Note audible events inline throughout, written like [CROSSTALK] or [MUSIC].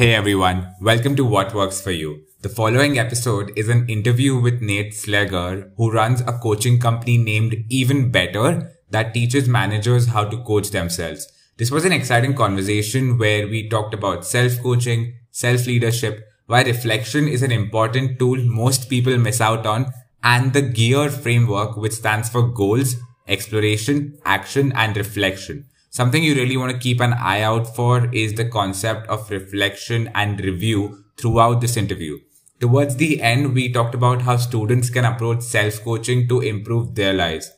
Hey everyone, welcome to What Works for You. The following episode is an interview with Nate Sleger, who runs a coaching company named Even Better that teaches managers how to coach themselves. This was an exciting conversation where we talked about self-coaching, self-leadership, why reflection is an important tool most people miss out on, and the GEAR framework, which stands for goals, exploration, action, and reflection. Something you really want to keep an eye out for is the concept of reflection and review throughout this interview. Towards the end, we talked about how students can approach self-coaching to improve their lives.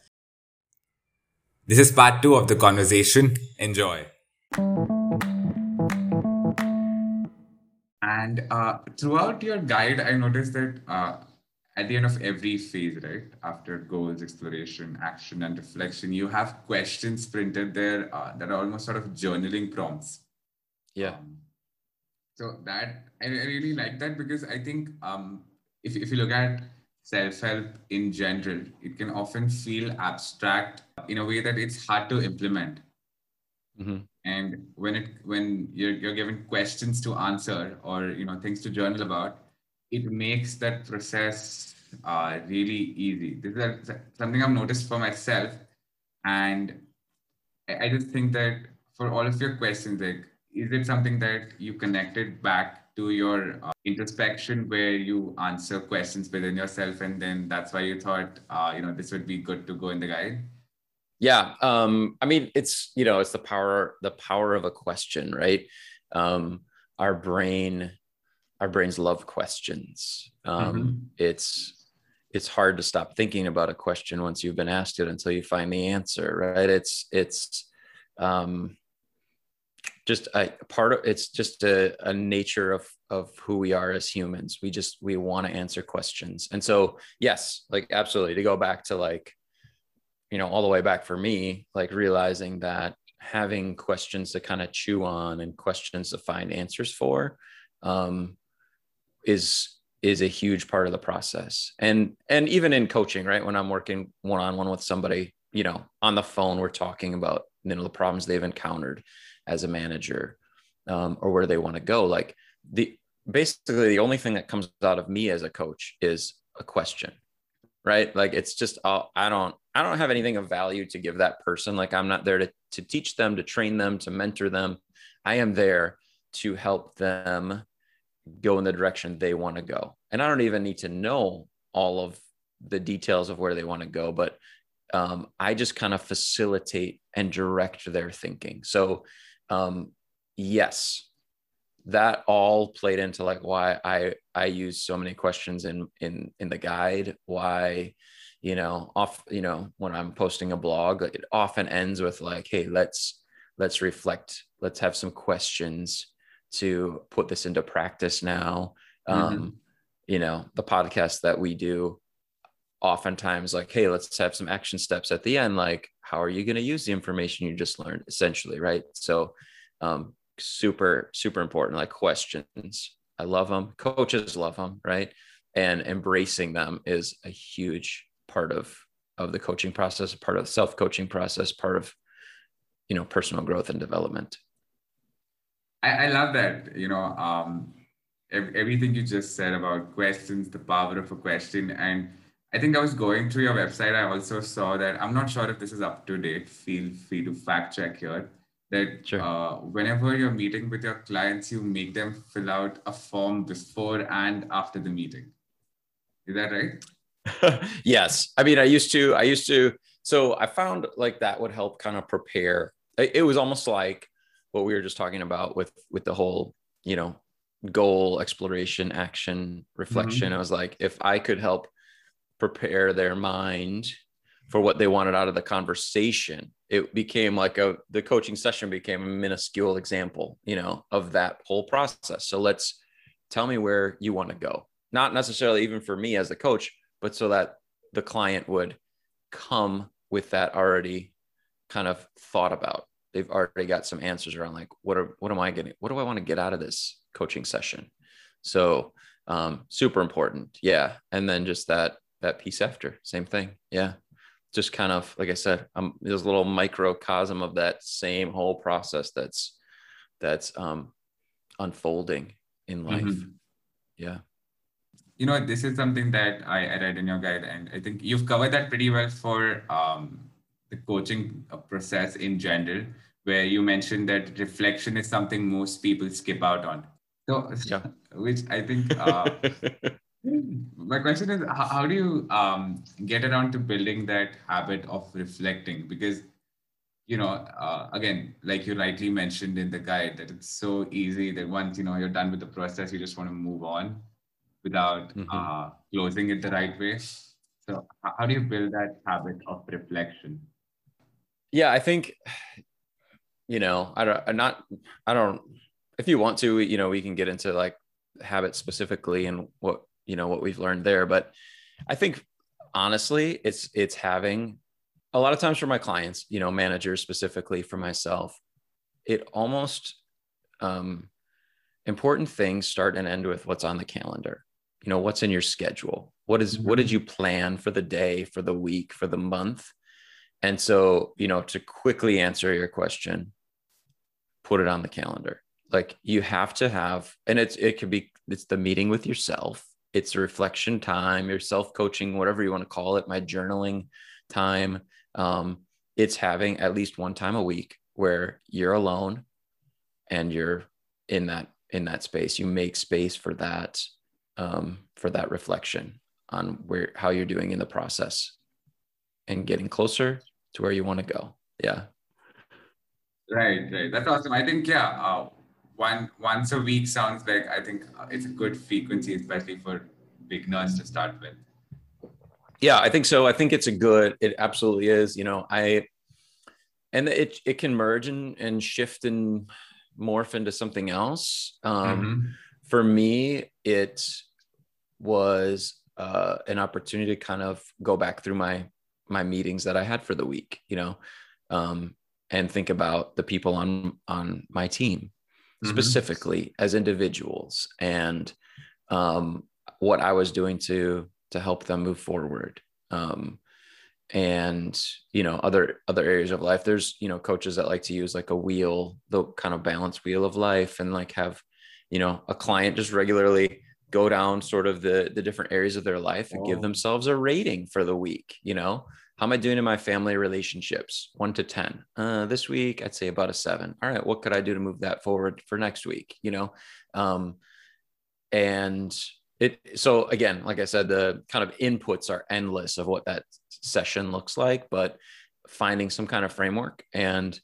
This is part two of the conversation. Enjoy. And uh, throughout your guide, I noticed that uh, at the end of every phase, right, after goals, exploration, action, and reflection, you have questions printed there uh, that are almost sort of journaling prompts. Yeah. Um, so that I, I really like that because I think um, if if you look at self-help in general, it can often feel abstract in a way that it's hard to implement. Mm-hmm. And when it when you're you're given questions to answer or you know things to journal about, it makes that process uh, really easy. This is something I've noticed for myself, and I just think that for all of your questions, like, is it something that you connected back to your uh, introspection, where you answer questions within yourself, and then that's why you thought, uh, you know, this would be good to go in the guide? Yeah, um, I mean, it's you know, it's the power the power of a question, right? Um, our brain our brains love questions. Um, mm-hmm. It's it's hard to stop thinking about a question once you've been asked it until you find the answer, right? It's it's um, just a part of it's just a, a nature of of who we are as humans. We just we want to answer questions, and so yes, like absolutely to go back to like you know all the way back for me, like realizing that having questions to kind of chew on and questions to find answers for um, is is a huge part of the process. And and even in coaching right? When i'm working one-on-one with somebody you know on the phone we're talking about you know the problems they've encountered as a manager um, or where they want to go. Like the basically the only thing that comes out of me as a coach is a question right? Like it's just uh, i don't i don't have anything of value to give that person. Like i'm not there to, to teach them to train them to mentor them. I am there to help them go in the direction they want to go. And I don't even need to know all of the details of where they want to go, but um, I just kind of facilitate and direct their thinking. So, um, yes, that all played into like why I I use so many questions in in in the guide. Why, you know, off you know when I'm posting a blog, it often ends with like, hey, let's let's reflect, let's have some questions to put this into practice now. Mm-hmm. Um, you know, the podcast that we do oftentimes like, hey, let's have some action steps at the end. Like, how are you going to use the information you just learned essentially? Right. So, um, super, super important, like questions. I love them. Coaches love them. Right. And embracing them is a huge part of, of the coaching process, part of the self-coaching process, part of, you know, personal growth and development. I, I love that. You know, um, everything you just said about questions, the power of a question, and I think I was going through your website. I also saw that I'm not sure if this is up to date. Feel free to fact check here. That sure. uh, whenever you're meeting with your clients, you make them fill out a form before and after the meeting. Is that right? [LAUGHS] yes. I mean, I used to. I used to. So I found like that would help kind of prepare. It was almost like what we were just talking about with with the whole you know goal exploration action reflection. Mm-hmm. i was like if i could help prepare their mind for what they wanted out of the conversation it became like a the coaching session became a minuscule example you know of that whole process. So let's tell me where you want to go. Not necessarily even for me as a coach but so that the client would come with that already kind of thought about they've already got some answers around like what are what am I getting what do I want to get out of this coaching session so um super important yeah and then just that that piece after same thing yeah just kind of like I said um there's a little microcosm of that same whole process that's that's um unfolding in life. Mm-hmm. Yeah. You know, this is something that I, I read in your guide, and I think you've covered that pretty well for um, the coaching uh, process in general, where you mentioned that reflection is something most people skip out on. So, [LAUGHS] yeah. which I think uh, [LAUGHS] my question is how, how do you um, get around to building that habit of reflecting? Because you know, uh, again, like you rightly mentioned in the guide, that it's so easy that once you know you're done with the process, you just want to move on without mm-hmm. uh, closing it the right way. So, how do you build that habit of reflection? Yeah, I think, you know, I don't, I'm not, I don't. If you want to, you know, we can get into like habits specifically and what you know what we've learned there, but I think honestly, it's it's having a lot of times for my clients, you know, managers specifically for myself, it almost um, important things start and end with what's on the calendar. You know, what's in your schedule? What is, mm-hmm. what did you plan for the day, for the week, for the month? And so, you know, to quickly answer your question, put it on the calendar. Like you have to have, and it's it could be it's the meeting with yourself, it's reflection time, your self coaching, whatever you want to call it, my journaling time. Um, it's having at least one time a week where you're alone and you're in that in that space. You make space for that um, for that reflection on where how you're doing in the process and getting closer to where you want to go yeah right right that's awesome i think yeah uh, one once a week sounds like i think it's a good frequency especially for beginners to start with yeah, I think so. I think it's a good. It absolutely is. You know, I and it it can merge and and shift and morph into something else. Um, mm-hmm. For me, it was uh, an opportunity to kind of go back through my my meetings that I had for the week. You know, um, and think about the people on on my team mm-hmm. specifically as individuals and um, what I was doing to to help them move forward um, and you know other other areas of life there's you know coaches that like to use like a wheel the kind of balance wheel of life and like have you know a client just regularly go down sort of the the different areas of their life and oh. give themselves a rating for the week you know how am i doing in my family relationships? 1 to 10 uh, this week i'd say about a 7 all right what could i do to move that forward for next week you know? Um, and it so again like i said the kind of inputs are endless of what that session looks like but finding some kind of framework and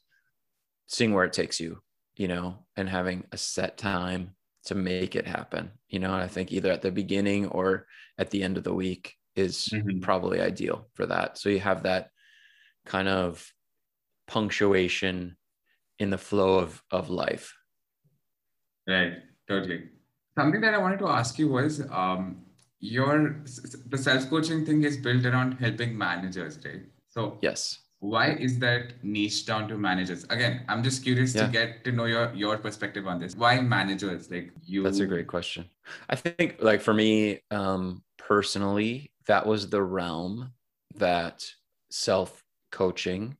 seeing where it takes you you know and having a set time to make it happen you know? And i think either at the beginning or at the end of the week is mm-hmm. probably ideal for that so you have that kind of punctuation in the flow of of life right totally something that I wanted to ask you was um, your the self coaching thing is built around helping managers, right? So yes, why is that niche down to managers? Again, I'm just curious yeah. to get to know your your perspective on this. Why managers like you? That's a great question. I think like for me um, personally, that was the realm that self coaching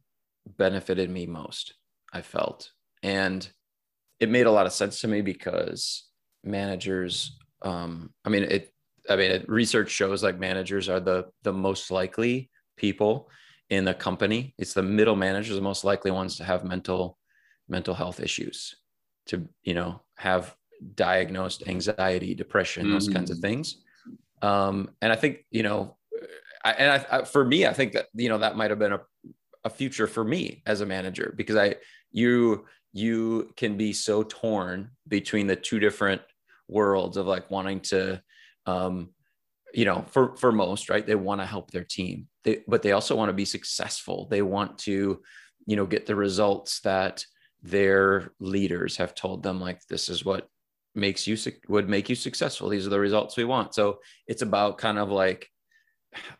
benefited me most. I felt and it made a lot of sense to me because managers um i mean it i mean it, research shows like managers are the the most likely people in the company it's the middle managers the most likely ones to have mental mental health issues to you know have diagnosed anxiety depression mm-hmm. those kinds of things um and i think you know I, and I, I, for me i think that you know that might have been a, a future for me as a manager because i you you can be so torn between the two different worlds of like wanting to um you know for for most right they want to help their team. They, but they also want to be successful. They want to you know get the results that their leaders have told them like this is what makes you would make you successful these are the results we want so it's about kind of like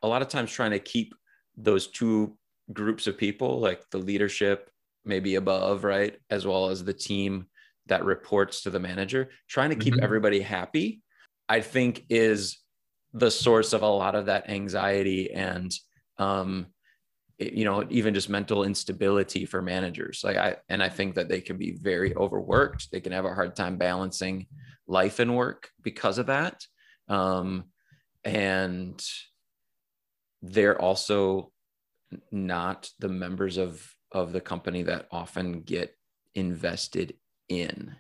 a lot of times trying to keep those two groups of people like the leadership maybe above right as well as the team that reports to the manager, trying to keep mm-hmm. everybody happy, I think is the source of a lot of that anxiety and um, you know even just mental instability for managers. Like i and i think that they can be very overworked. They can have a hard time balancing life and work because of that. Um, and they're also not the members of of the company that often get invested in.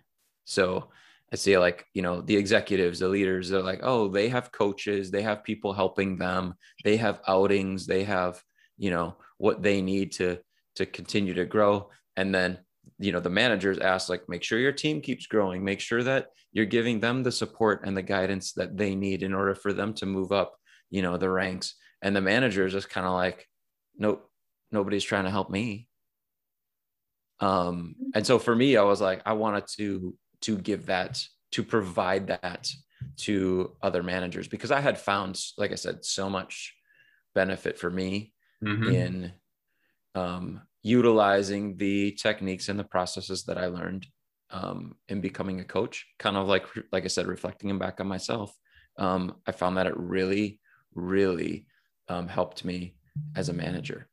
So i see like you know the executives the leaders they're like oh they have coaches they have people helping them they have outings they have you know what they need to to continue to grow. And then you know the managers ask like make sure your team keeps growing. Make sure that you're giving them the support and the guidance that they need in order for them to move up you know the ranks. And the managers just kind of like nope nobody's trying to help me. Um and so for me i was like i wanted to to give that to provide that to other managers because i had found like i said so much benefit for me mm-hmm. in um, utilizing the techniques and the processes that I learned um, in becoming a coach. Kind of like, like I said, reflecting back on myself. Um, I found that it really, really um, helped me as a manager.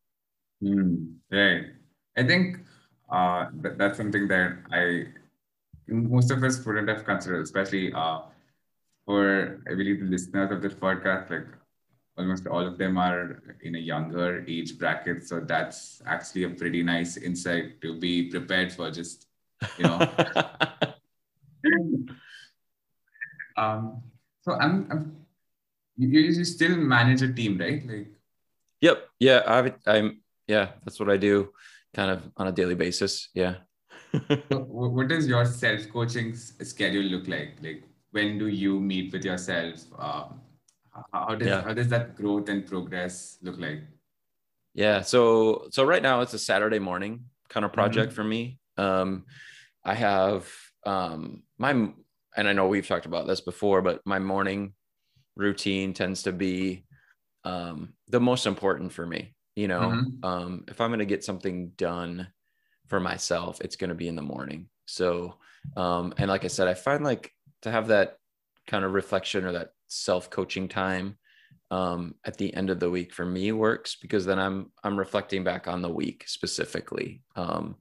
Mm, right. I think uh, that, that's something that I most of us wouldn't have considered, especially uh, for I believe the listeners of this podcast. Like almost all of them are in a younger age bracket. So that's actually a pretty nice insight to be prepared for just, you know. [LAUGHS] um, so I'm, I'm you, you still manage a team, right? Like Yep. Yeah. I I'm yeah, that's what I do kind of on a daily basis. Yeah. [LAUGHS] what does your self-coaching schedule look like? Like when do you meet with yourself? Um, how does yeah. how does that growth and progress look like yeah so so right now it's a saturday morning kind of project mm-hmm. for me um i have um my and i know we've talked about this before but my morning routine tends to be um the most important for me you know mm-hmm. um if i'm going to get something done for myself it's going to be in the morning so um and like i said i find like to have that kind of reflection or that self coaching time um, at the end of the week for me works because then I'm I'm reflecting back on the week specifically. Um,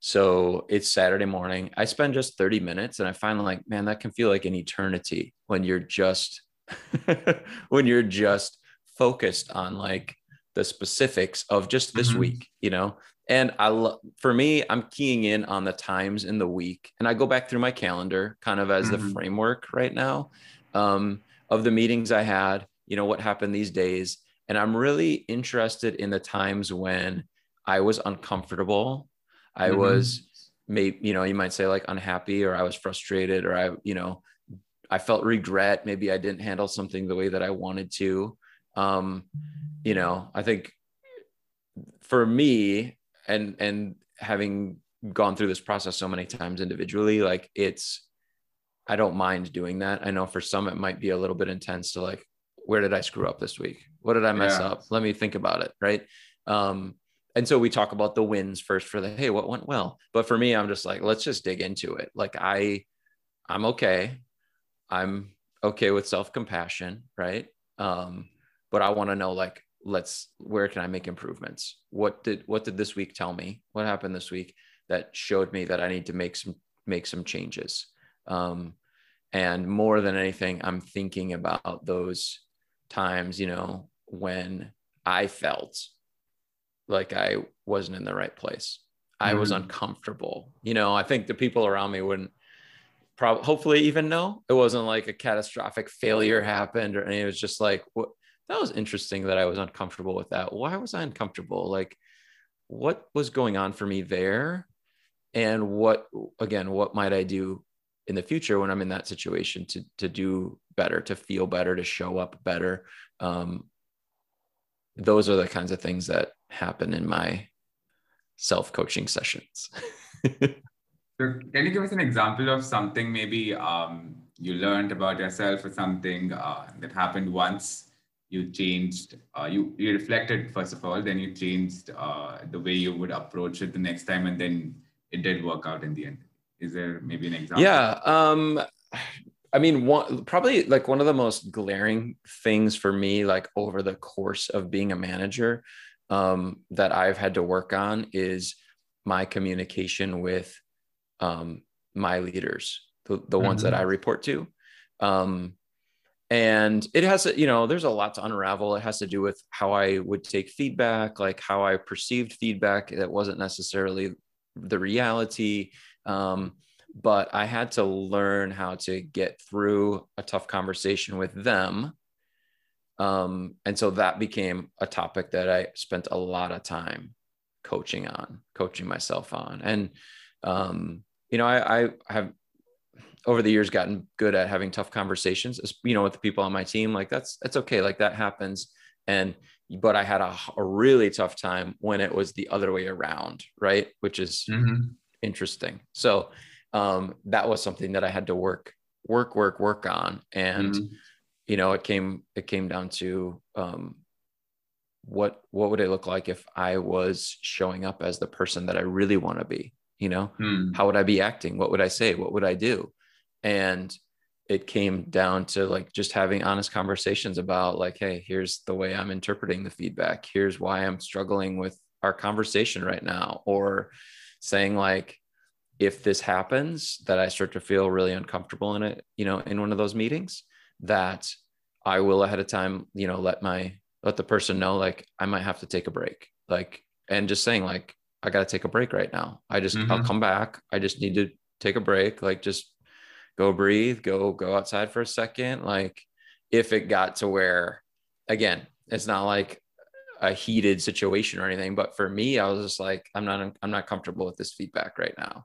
so it's Saturday morning. I spend just 30 minutes and I find like, man, that can feel like an eternity when you're just [LAUGHS] when you're just focused on like the specifics of just this mm-hmm. week, you know. And I love for me, I'm keying in on the times in the week and I go back through my calendar kind of as mm-hmm. the framework right now. Um, of the meetings I had, you know, what happened these days. And I'm really interested in the times when I was uncomfortable. I mm-hmm. was maybe, you know, you might say like unhappy or I was frustrated or I, you know, I felt regret. Maybe I didn't handle something the way that I wanted to. Um, you know, I think for me and and having gone through this process so many times individually, like it's I don't mind doing that. I know for some it might be a little bit intense to like, where did I screw up this week? What did I mess yeah. up? Let me think about it. Right. Um, and so we talk about the wins first for the hey, what went well? But for me, I'm just like, let's just dig into it. Like I I'm okay. I'm okay with self-compassion, right? Um, but I want to know like let's where can I make improvements? What did what did this week tell me? What happened this week that showed me that I need to make some make some changes? Um, and more than anything, I'm thinking about those times, you know, when I felt like I wasn't in the right place. I mm-hmm. was uncomfortable. You know, I think the people around me wouldn't probably hopefully even know it wasn't like a catastrophic failure happened or anything. It was just like what that was interesting that I was uncomfortable with that. Why was I uncomfortable? Like what was going on for me there? And what again, what might I do in the future when I'm in that situation to to do better, to feel better, to show up better. Um, those are the kinds of things that happen in my self coaching sessions. [LAUGHS] so can you give us an example of something maybe um, you learned about yourself or something uh, that happened once? You changed, uh, you, you reflected first of all, then you changed uh, the way you would approach it the next time, and then it did work out in the end. Is there maybe an example? Yeah. Um, I mean, one probably like one of the most glaring things for me, like over the course of being a manager, um, that I've had to work on is my communication with um, my leaders, the, the mm-hmm. ones that I mm-hmm. report to. Um, and it has, you know, there's a lot to unravel. It has to do with how I would take feedback, like how I perceived feedback that wasn't necessarily the reality. Um, but I had to learn how to get through a tough conversation with them. Um, and so that became a topic that I spent a lot of time coaching on, coaching myself on. And, um, you know, I, I have over the years gotten good at having tough conversations, you know, with the people on my team. Like that's, that's okay. Like that happens. And, but I had a, a really tough time when it was the other way around. Right. Which is mm-hmm. Interesting. So, um, that was something that I had to work, work, work, work on. And, mm-hmm. you know, it came, it came down to, um, what, what would it look like if I was showing up as the person that I really want to be? You know, mm. how would I be acting? What would I say? What would I do? And it came down to like just having honest conversations about like, hey, here's the way I'm interpreting the feedback. Here's why I'm struggling with our conversation right now. Or saying like, if this happens that i start to feel really uncomfortable in it you know in one of those meetings that i will ahead of time you know let my let the person know like i might have to take a break. Like and just saying like i got to take a break right now. I just mm-hmm. i'll come back. I just need to take a break. Like just go breathe go go outside for a second. Like if it got to where again it's not like a heated situation or anything but for me i was just like i'm not i'm not comfortable with this feedback right now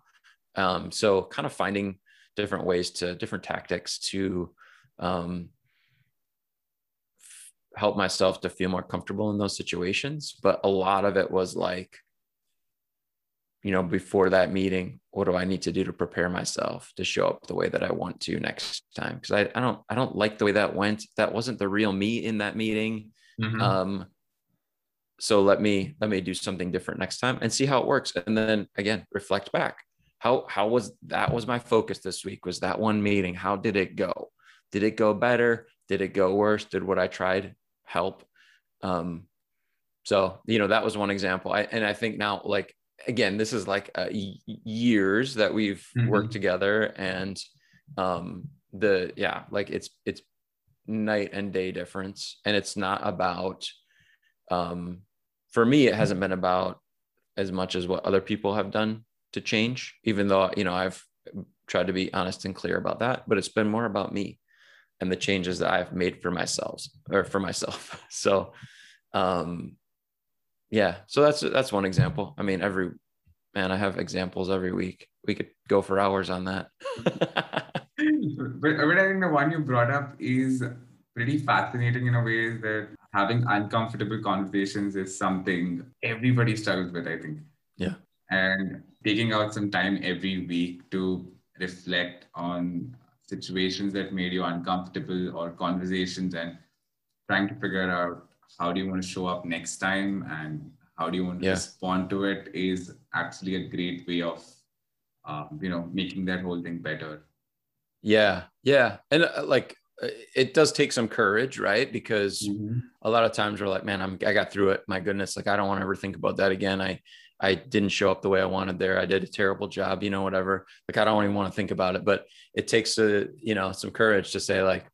um, so kind of finding different ways to different tactics to um, f- help myself to feel more comfortable in those situations. But a lot of it was like, you know, before that meeting, what do I need to do to prepare myself to show up the way that I want to next time? Because I, I don't I don't like the way that went. That wasn't the real me in that meeting. Mm-hmm. Um, so let me let me do something different next time and see how it works. And then again reflect back. How how was that was my focus this week was that one meeting. How did it go? Did it go better? Did it go worse? Did what i tried help? Um so you know that was one example. I and i think now like again this is like uh, years that we've mm-hmm. worked together and um the yeah like it's it's night and day difference. And it's not about um for me it hasn't been about as much as what other people have done to change, even though, you know, I've tried to be honest and clear about that, but it's been more about me and the changes that I've made for myself or for myself. [LAUGHS] So, um, yeah, so that's, that's one example. I mean, every man, I have examples every week. We could go for hours on that. [LAUGHS] but, but I think the one you brought up is pretty fascinating in a way that having uncomfortable conversations is something everybody struggles with, I think. Yeah. And taking out some time every week to reflect on situations that made you uncomfortable or conversations and trying to figure out how do you want to show up next time and how do you want to yeah. respond to it is actually a great way of um, you know making that whole thing better yeah yeah and uh, like uh, it does take some courage right because mm-hmm. a lot of times we're like man i'm i got through it my goodness like i don't want to ever think about that again i I didn't show up the way I wanted there. I did a terrible job, you know, whatever. Like I don't even want to think about it, but it takes a, you know, some courage to say like,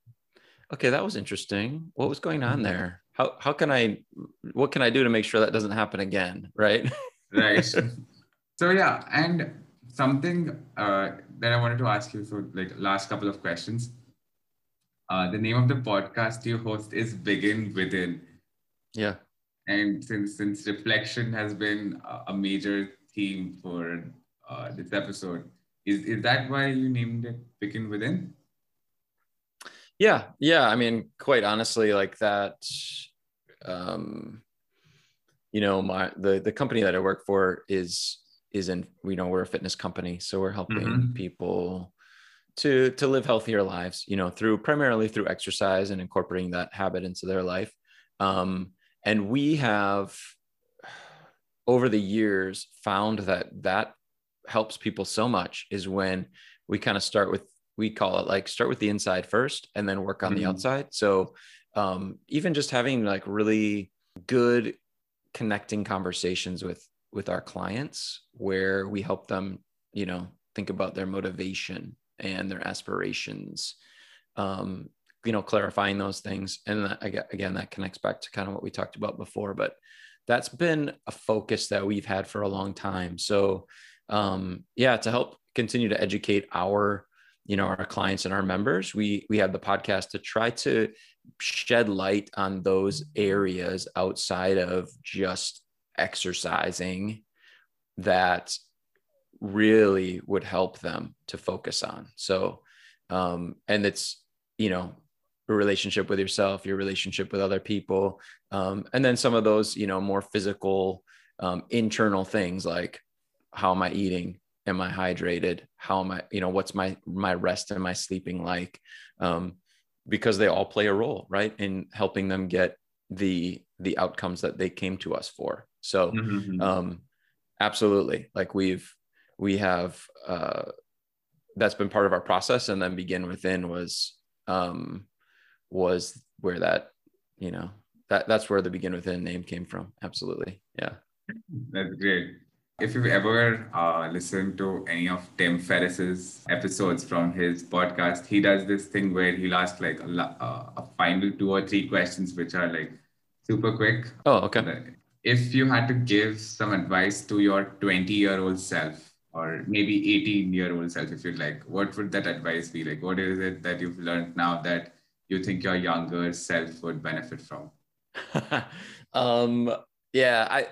okay, that was interesting. What was going on mm-hmm. there? How how can I what can I do to make sure that doesn't happen again? Right. right. [LAUGHS] So yeah, and something uh, that I wanted to ask you for like last couple of questions. Uh, the name of the podcast you host is Begin Within. Yeah and since since reflection has been a major theme for uh, this episode, is is that why you named it Begin Within? Yeah, yeah. I mean, quite honestly, like that. Um, you know, my the the company that I work for is is in you know we're a fitness company, so we're helping mm-hmm. people to to live healthier lives. You know, through primarily through exercise and incorporating that habit into their life. Um, and we have over the years found that that helps people so much is when we kind of start with we call it like start with the inside first and then work on mm-hmm. the outside so um, even just having like really good connecting conversations with with our clients where we help them you know think about their motivation and their aspirations um, you know clarifying those things. And that, again that connects back to kind of what we talked about before but that's been a focus that we've had for a long time. So um, yeah to help continue to educate our you know our clients and our members we we have the podcast to try to shed light on those areas outside of just exercising that really would help them to focus on. So um and it's you know a relationship with yourself your relationship with other people um and then some of those you know more physical um internal things like how am i eating? Am i hydrated? How am i you know what's my my rest? And my sleeping like? Um, because they all play a role right in helping them get the the outcomes that they came to us for. So mm-hmm. um absolutely. Like we've we have uh that's been part of our process. And then begin within was um was where that you know that that's where the begin within name came from. Absolutely. Yeah. That's great. If you've ever uh, listened to any of Tim Ferriss's episodes from his podcast, he does this thing where he'll ask like a, uh, a final two or three questions, which are like super quick. Oh, okay. If you had to give some advice to your 20 year old self, or maybe 18 year old self, if you'd like, what would that advice be? Like, what is it that you've learned now that you think your younger self would benefit from? [LAUGHS] um, yeah, I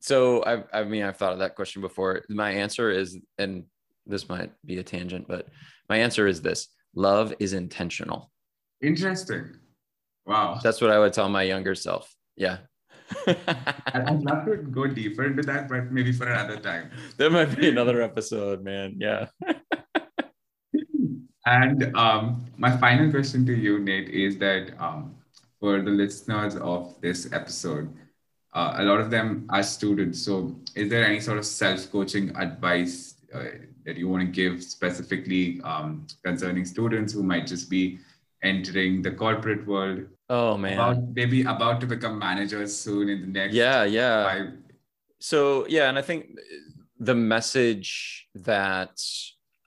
so I, I mean, I've thought of that question before. My answer is, and this might be a tangent, but my answer is this: love is intentional. Interesting. Wow. That's what I would tell my younger self. Yeah. I'd love to go deeper into that, but maybe for another time. There might be another episode, man. Yeah. [LAUGHS] and um, my final question to you, Nate, is that um, for the listeners of this episode, uh, a lot of them are students. So, is there any sort of self coaching advice uh, that you want to give specifically um, concerning students who might just be entering the corporate world? Oh man, about, maybe about to become managers soon in the next. Yeah, yeah. Five. So yeah, and I think the message that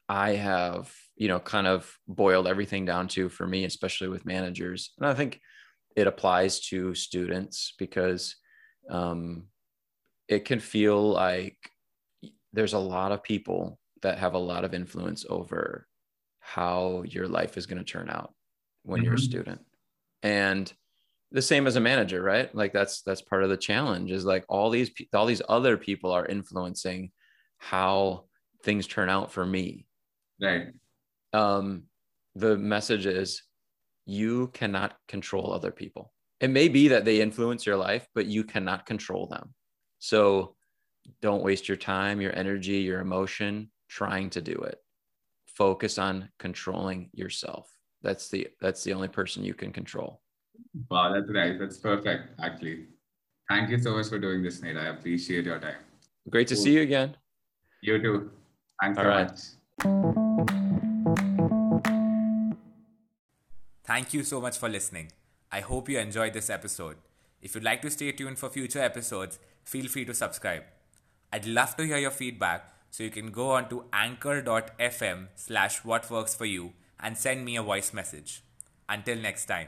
I have, you know, kind of boiled everything down to for me, especially with managers, and I think it applies to students because um, it can feel like there's a lot of people that have a lot of influence over how your life is going to turn out when mm-hmm. you're a mm-hmm. student and the same as a manager right like that's that's part of the challenge is like all these all these other people are influencing how things turn out for me right um the message is you cannot control other people it may be that they influence your life, but you cannot control them. So don't waste your time, your energy, your emotion trying to do it. Focus on controlling yourself. That's the that's the only person you can control. Wow, that's nice. That's perfect, actually. Thank you so much for doing this, Nate. I appreciate your time. Great to cool. see you again. You too. Thanks All so right. much. Thank you so much for listening. I hope you enjoyed this episode. If you'd like to stay tuned for future episodes, feel free to subscribe. I'd love to hear your feedback, so you can go on to anchor.fm slash what works for you and send me a voice message. Until next time.